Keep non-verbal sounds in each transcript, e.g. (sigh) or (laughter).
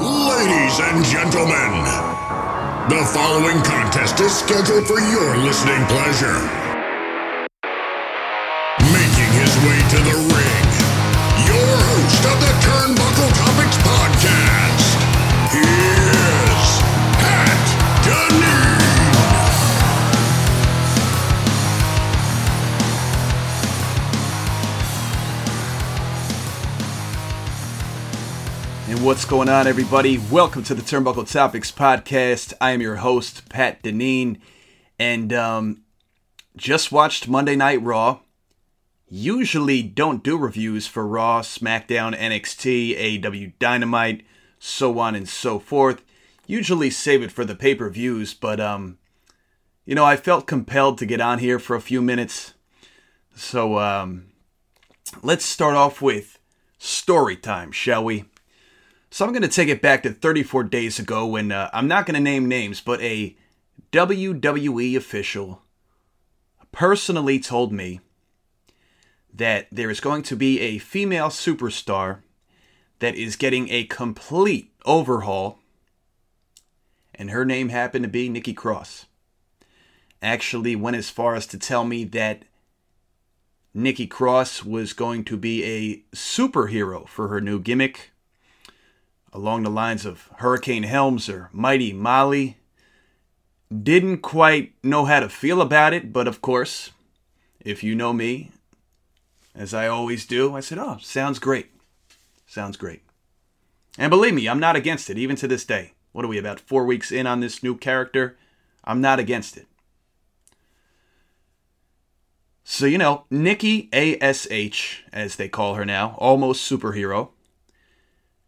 Ladies and gentlemen, the following contest is scheduled for your listening pleasure. What's going on, everybody? Welcome to the Turnbuckle Topics podcast. I am your host, Pat Deneen, and um, just watched Monday Night Raw. Usually don't do reviews for Raw, SmackDown, NXT, AEW Dynamite, so on and so forth. Usually save it for the pay per views, but um, you know, I felt compelled to get on here for a few minutes. So um, let's start off with story time, shall we? So I'm going to take it back to 34 days ago when uh, I'm not going to name names, but a WWE official personally told me that there is going to be a female superstar that is getting a complete overhaul, and her name happened to be Nikki Cross. Actually, went as far as to tell me that Nikki Cross was going to be a superhero for her new gimmick along the lines of Hurricane Helms or Mighty Molly. Didn't quite know how to feel about it, but of course, if you know me, as I always do, I said, Oh, sounds great. Sounds great. And believe me, I'm not against it, even to this day. What are we, about four weeks in on this new character? I'm not against it. So, you know, Nikki ASH, as they call her now, almost superhero,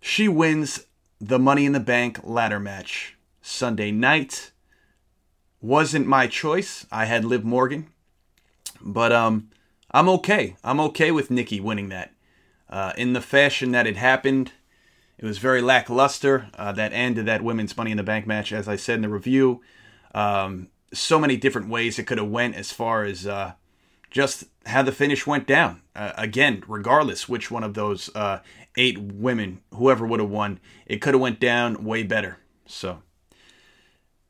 she wins the Money in the Bank ladder match Sunday night. Wasn't my choice. I had Liv Morgan, but um, I'm okay. I'm okay with Nikki winning that. Uh, in the fashion that it happened, it was very lackluster. Uh, that end of that women's Money in the Bank match, as I said in the review, um, so many different ways it could have went as far as uh, just how the finish went down. Uh, again, regardless which one of those uh, eight women, whoever would have won, it could have went down way better. So,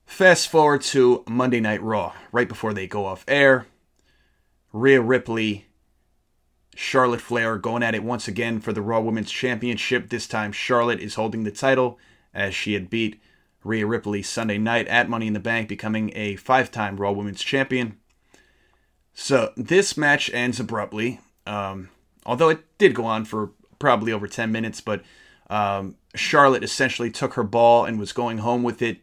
fast forward to Monday Night Raw, right before they go off air. Rhea Ripley, Charlotte Flair going at it once again for the Raw Women's Championship. This time, Charlotte is holding the title as she had beat Rhea Ripley Sunday night at Money in the Bank, becoming a five-time Raw Women's Champion. So this match ends abruptly, um, although it did go on for probably over 10 minutes, but um, Charlotte essentially took her ball and was going home with it.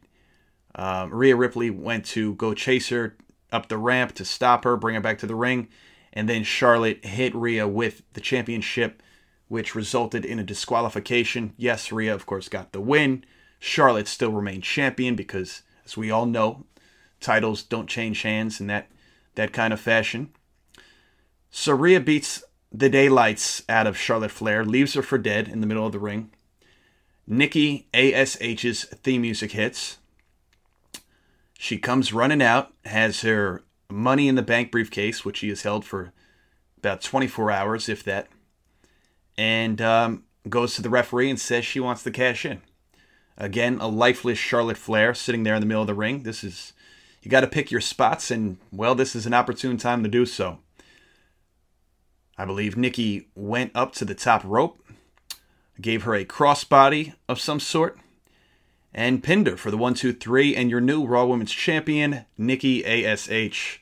Um, Rhea Ripley went to go chase her up the ramp to stop her, bring her back to the ring, and then Charlotte hit Rhea with the championship, which resulted in a disqualification. Yes, Rhea, of course, got the win. Charlotte still remained champion because, as we all know, titles don't change hands in that, that kind of fashion. So Rhea beats the daylights out of Charlotte Flair, leaves her for dead in the middle of the ring. Nikki ASH's theme music hits. She comes running out, has her money in the bank briefcase, which she has held for about 24 hours, if that, and um, goes to the referee and says she wants to cash in. Again, a lifeless Charlotte Flair sitting there in the middle of the ring. This is, you got to pick your spots, and well, this is an opportune time to do so. I believe Nikki went up to the top rope, gave her a crossbody of some sort, and pinned her for the one, two, three, and your new Raw Women's Champion, Nikki ASH,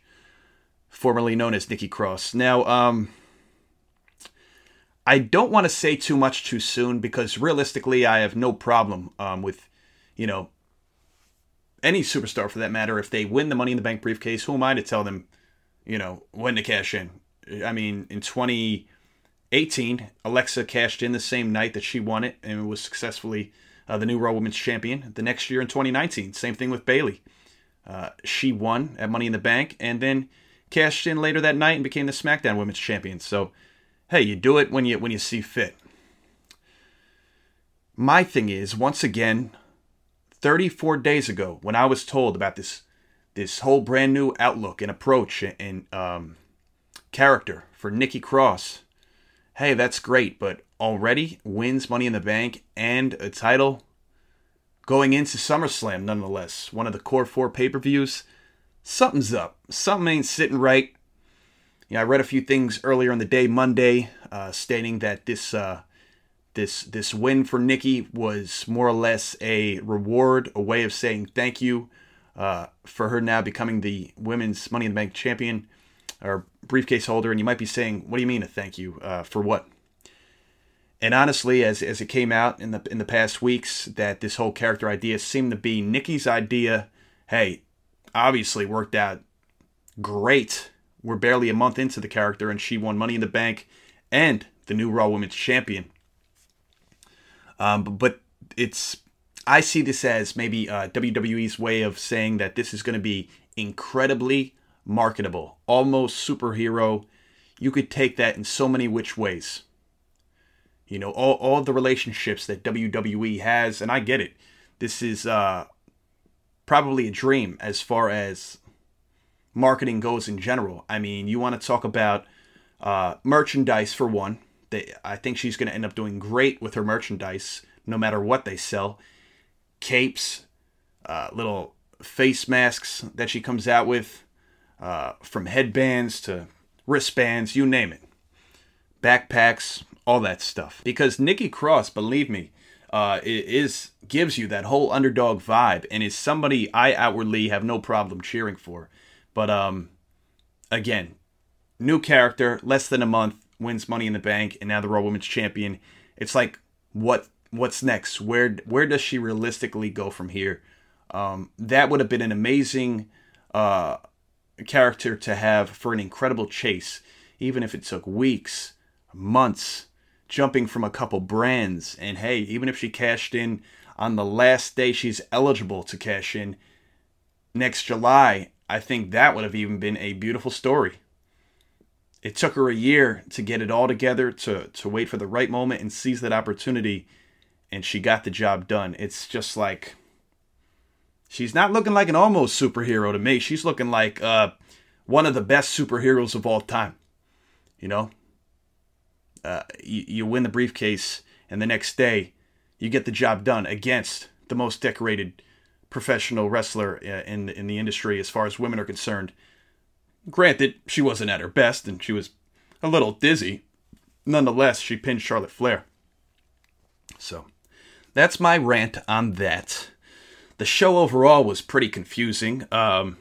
formerly known as Nikki Cross. Now, um, I don't want to say too much too soon because realistically, I have no problem um, with, you know, any superstar for that matter. If they win the Money in the Bank briefcase, who am I to tell them, you know, when to cash in? I mean, in 2018, Alexa cashed in the same night that she won it and was successfully uh, the new Raw Women's Champion. The next year in 2019, same thing with Bayley. Uh, she won at Money in the Bank and then cashed in later that night and became the SmackDown Women's Champion. So, hey, you do it when you when you see fit. My thing is, once again, 34 days ago, when I was told about this this whole brand new outlook and approach and um, character for Nikki Cross. Hey, that's great, but already wins Money in the Bank and a title. going into SummerSlam, nonetheless, one of the core four pay per views. Something's up. Something ain't sitting right. Yeah, I read a few things earlier in the day, Monday, uh, stating that this uh, this this win for Nikki was more or less a reward, a way of saying thank you uh, for her now becoming the women's Money in the Bank champion or briefcase holder. And you might be saying, "What do you mean a thank you uh, for what?" And honestly, as as it came out in the in the past weeks, that this whole character idea seemed to be Nikki's idea. Hey, obviously worked out great. We're barely a month into the character, and she won Money in the Bank and the new Raw Women's Champion. Um, but it's I see this as maybe uh, WWE's way of saying that this is going to be incredibly marketable, almost superhero. You could take that in so many which ways. You know, all, all the relationships that WWE has, and I get it. This is uh, probably a dream as far as marketing goes in general. I mean, you want to talk about uh, merchandise for one. They, I think she's going to end up doing great with her merchandise, no matter what they sell. Capes, uh, little face masks that she comes out with, uh, from headbands to wristbands, you name it. Backpacks, all that stuff. Because Nikki Cross, believe me, uh, is gives you that whole underdog vibe, and is somebody I outwardly have no problem cheering for. But um, again, new character, less than a month, wins Money in the Bank, and now the Raw Women's Champion. It's like what what's next? Where where does she realistically go from here? Um, that would have been an amazing uh, character to have for an incredible chase, even if it took weeks, months, jumping from a couple brands. And hey, even if she cashed in on the last day she's eligible to cash in next July, I think that would have even been a beautiful story. It took her a year to get it all together, to, to wait for the right moment and seize that opportunity, and she got the job done. It's just like she's not looking like an almost superhero to me. She's looking like uh, one of the best superheroes of all time. You know, uh, you, you win the briefcase, and the next day you get the job done against the most decorated professional wrestler uh, in in the industry as far as women are concerned. Granted, she wasn't at her best and she was a little dizzy. Nonetheless, she pinned Charlotte Flair. So, that's my rant on that. The show overall was pretty confusing. Um,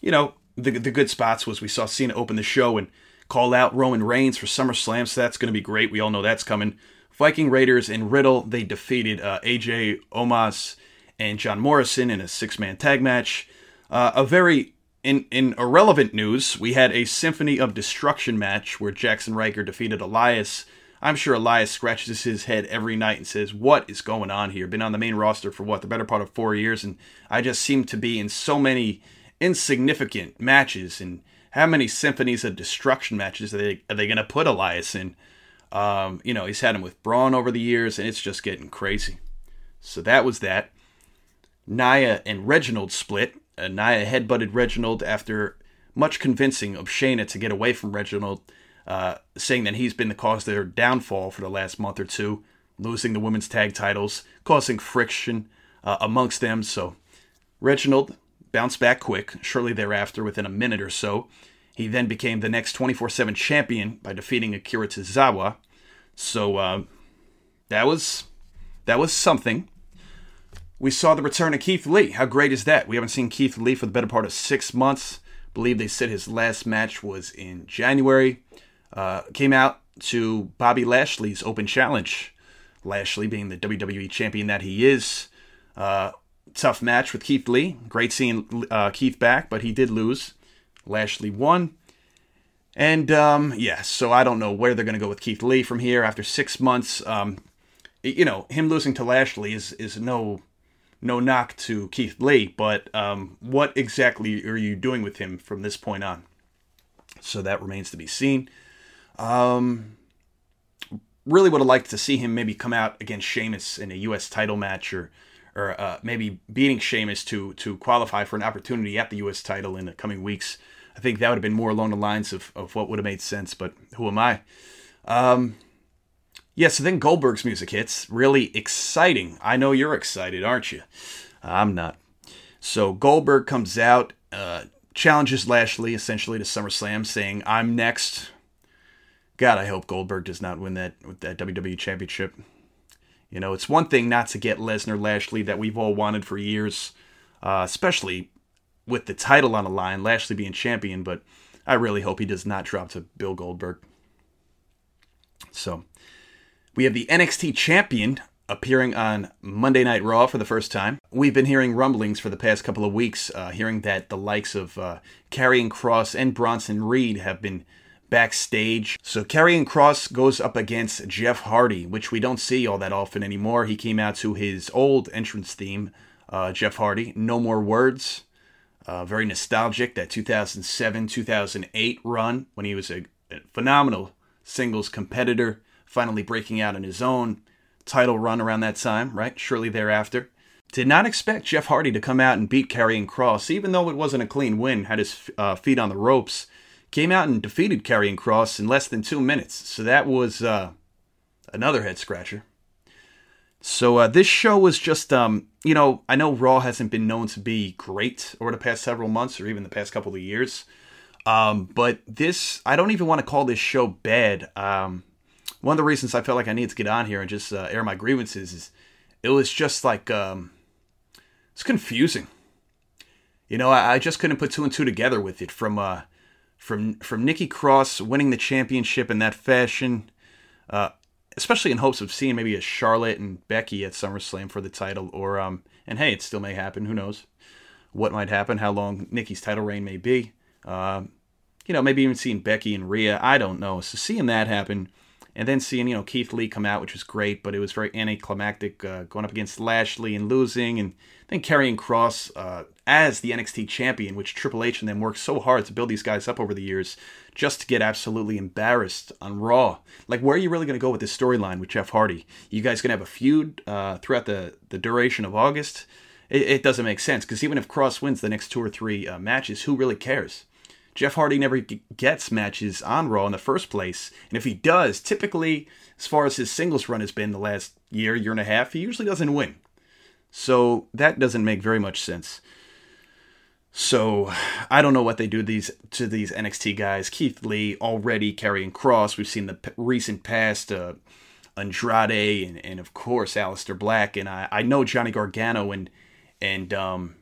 you know, the the good spots was we saw Cena open the show and call out Roman Reigns for SummerSlam, so that's going to be great. We all know that's coming. Viking Raiders and Riddle they defeated uh, AJ Omos and John Morrison in a six man tag match. Uh, a very in, in irrelevant news, we had a Symphony of Destruction match where Jaxson Ryker defeated Elias. I'm sure Elias scratches his head every night and says, What is going on here? Been on the main roster for what, the better part of four years, and I just seem to be in so many insignificant matches. And how many Symphonies of Destruction matches are they, are they going to put Elias in? Um, you know, he's had him with Braun over the years, and it's just getting crazy. So that was that. Nia and Reginald split. Uh, Nia headbutted Reginald after much convincing of Shayna to get away from Reginald, uh, saying that he's been the cause of their downfall for the last month or two, losing the women's tag titles, causing friction uh, amongst them. So Reginald bounced back quick, shortly thereafter, within a minute or so. He then became the next 24 7 champion by defeating Akira Tozawa. So uh, that was that was something. We saw the return of Keith Lee. How great is that? We haven't seen Keith Lee for the better part of six months. I believe they said his last match was in January. Uh, came out to Bobby Lashley's open challenge. Lashley being the WWE champion that he is. Uh, tough match with Keith Lee. Great seeing uh, Keith back, but he did lose. Lashley won. And um, yeah, so I don't know where they're going to go with Keith Lee from here after six months. Um, you know, him losing to Lashley is is no no knock to Keith Lee, but um, what exactly are you doing with him from this point on? So that remains to be seen. Um, really would have liked to see him maybe come out against Sheamus in a U.S. title match, or or uh, maybe beating Sheamus to to qualify for an opportunity at the U.S. title in the coming weeks. I think that would have been more along the lines of, of what would have made sense, but who am I? Um, Yeah, so then Goldberg's music hits. Really exciting. I know you're excited, aren't you? I'm not. So Goldberg comes out, uh, challenges Lashley essentially to SummerSlam, saying, "I'm next." God, I hope Goldberg does not win that that WWE Championship. You know, it's one thing not to get Lesnar Lashley that we've all wanted for years, uh, especially with the title on the line, Lashley being champion, but I really hope he does not drop to Bill Goldberg. So, we have the NXT champion appearing on Monday Night Raw for the first time. We've been hearing rumblings for the past couple of weeks, uh, hearing that the likes of uh, Kross and Bronson Reed have been backstage. So Karrion Kross goes up against Jeff Hardy, which we don't see all that often anymore. He came out to his old entrance theme, uh, Jeff Hardy, No More Words. Uh, very nostalgic, that 2007 2008 run when he was a, a phenomenal singles competitor, finally breaking out on his own title run around that time, right? Shortly thereafter. Did not expect Jeff Hardy to come out and beat Karrion Kross, even though it wasn't a clean win, had his uh, feet on the ropes came out and defeated Karrion Kross in less than two minutes. So that was uh, another head scratcher. So uh, this show was just, um, you know, I know Raw hasn't been known to be great over the past several months or even the past couple of years. Um, but this, I don't even want to call this show bad. Um, one of the reasons I felt like I needed to get on here and just uh, air my grievances is it was just like, um, it's confusing. You know, I, I, just couldn't put two and two together with it from, uh, from from Nikki Cross winning the championship in that fashion, uh, especially in hopes of seeing maybe a Charlotte and Becky at SummerSlam for the title, or um, and hey, it still may happen. Who knows what might happen? How long Nikki's title reign may be? Um, you know, maybe even seeing Becky and Rhea. I don't know. So seeing that happen, and then seeing you know Keith Lee come out, which was great, but it was very anticlimactic, uh, going up against Lashley and losing, and then Karrion Kross uh, as the NXT champion, which Triple H and them worked so hard to build these guys up over the years, just to get absolutely embarrassed on Raw. Like, where are you really going to go with this storyline with Jeff Hardy? You guys going to have a feud uh, throughout the, the duration of August? It, it doesn't make sense because even if Kross wins the next two or three uh, matches, who really cares? Jeff Hardy never gets matches on Raw in the first place, and if he does, typically, as far as his singles run has been the last year, year and a half, he usually doesn't win. So that doesn't make very much sense. So I don't know what they do these to these NXT guys. Keith Lee already Karrion Kross. We've seen the p- recent past uh, Andrade and, and of course Aleister Black. And I, I know Johnny Gargano and and um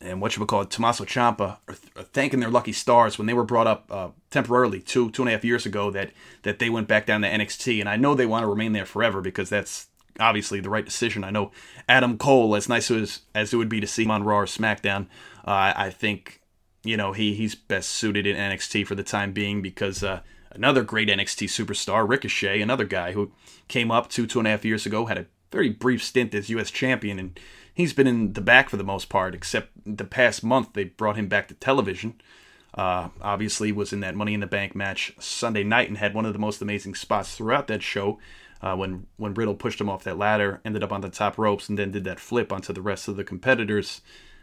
and what should we call it, Tommaso Ciampa are, th- are thanking their lucky stars when they were brought up uh, temporarily two two and a half years ago that that they went back down to NXT. And I know they want to remain there forever because that's obviously the right decision. I know Adam Cole, as nice as as it would be to see him on Raw or SmackDown, uh, I think you know he he's best suited in NXT for the time being because uh, another great NXT superstar, Ricochet, another guy who came up two two and a half years ago, had a very brief stint as U.S. champion, and he's been in the back for the most part. Except the past month, they brought him back to television. Uh, obviously, was in that Money in the Bank match Sunday night and had one of the most amazing spots throughout that show uh, when when Riddle pushed him off that ladder, ended up on the top ropes, and then did that flip onto the rest of the competitors.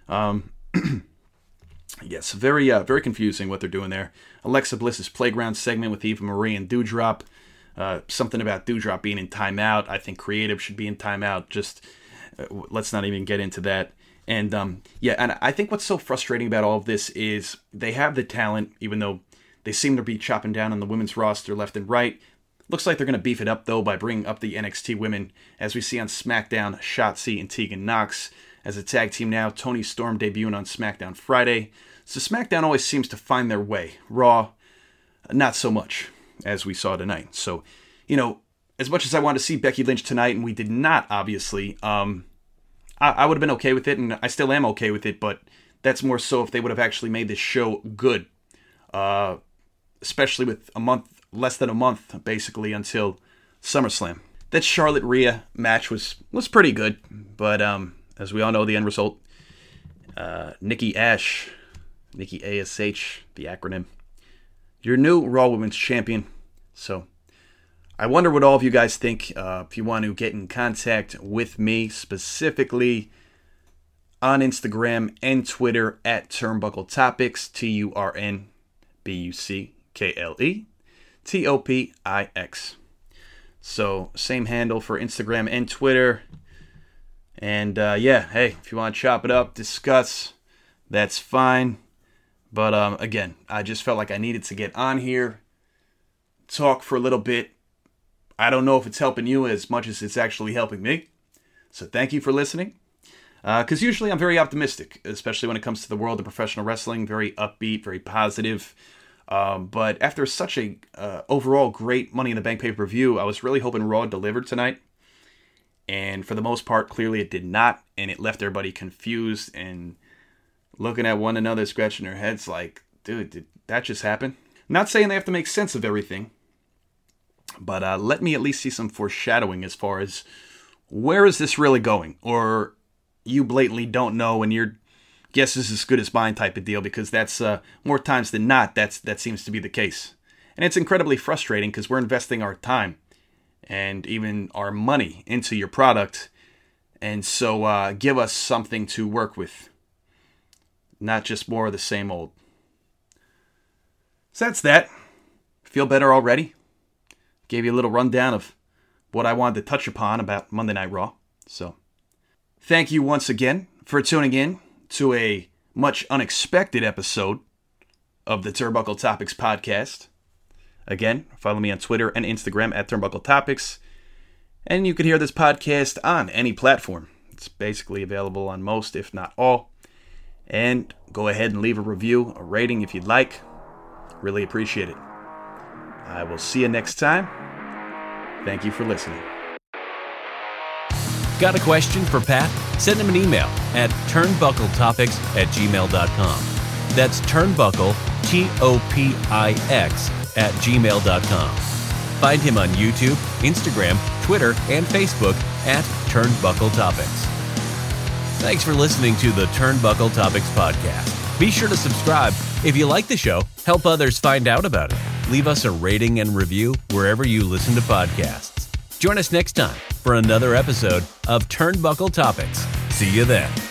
Um, (clears throat) yes, very uh, very confusing what they're doing there. Alexa Bliss's playground segment with Eva Marie and Doudrop. Uh, something about Doudrop being in timeout. I think creative should be in timeout. Just uh, let's not even get into that. And um, yeah, and I think what's so frustrating about all of this is they have the talent, even though they seem to be chopping down on the women's roster left and right. Looks like they're going to beef it up though by bringing up the NXT women, as we see on SmackDown, Shotzi and Tegan Nox as a tag team now. Toni Storm debuting on SmackDown Friday. So SmackDown always seems to find their way. Raw, not so much as we saw tonight. So, you know, as much as I wanted to see Becky Lynch tonight, and we did not, obviously, um, I, I would have been okay with it, and I still am okay with it. But that's more so if they would have actually made this show good, uh, especially with a month less than a month basically until SummerSlam. That Charlotte Rhea match was was pretty good, but um, as we all know, the end result, uh, Nikki Ash, Nikki Ash, the acronym, your new Raw Women's Champion. So I wonder what all of you guys think. Uh, if you want to get in contact with me specifically on Instagram and Twitter at Turnbuckle Topics, T U R N B U C K L E T O P I X. So, same handle for Instagram and Twitter. And uh, yeah, hey, if you want to chop it up, discuss, that's fine. But um, again, I just felt like I needed to get on here, talk for a little bit. I don't know if it's helping you as much as it's actually helping me. So thank you for listening. Because uh, usually I'm very optimistic, especially when it comes to the world of professional wrestling. Very upbeat, very positive. Um, but after such a uh, overall great Money in the Bank pay per view, I was really hoping Raw delivered tonight. And for the most part, clearly it did not, and it left everybody confused and looking at one another, scratching their heads like, dude, did that just happen? Not saying they have to make sense of everything, but uh, let me at least see some foreshadowing as far as where is this really going? Or you blatantly don't know and your guess is as good as mine type of deal because that's uh, more times than not that's that seems to be the case. And it's incredibly frustrating because we're investing our time and even our money into your product. And so uh, give us something to work with not just more of the same old. So that's that. Feel better already? Gave you a little rundown of what I wanted to touch upon about Monday Night Raw. So, thank you once again for tuning in to a much unexpected episode of the Turnbuckle Topics podcast. Again, follow me on Twitter and Instagram at Turnbuckle Topics. And you can hear this podcast on any platform. It's basically available on most, if not all. And go ahead and leave a review, a rating if you'd like. Really appreciate it. I will see you next time. Thank you for listening. Got a question for Pat? Send him an email at turnbuckletopics at gmail.com. That's turnbuckle, T O P I X, at gmail.com. Find him on YouTube, Instagram, Twitter, and Facebook at Turnbuckle Topics. Thanks for listening to the Turnbuckle Topics Podcast. Be sure to subscribe. If you like the show, help others find out about it. Leave us a rating and review wherever you listen to podcasts. Join us next time for another episode of Turnbuckle Topics. See you then.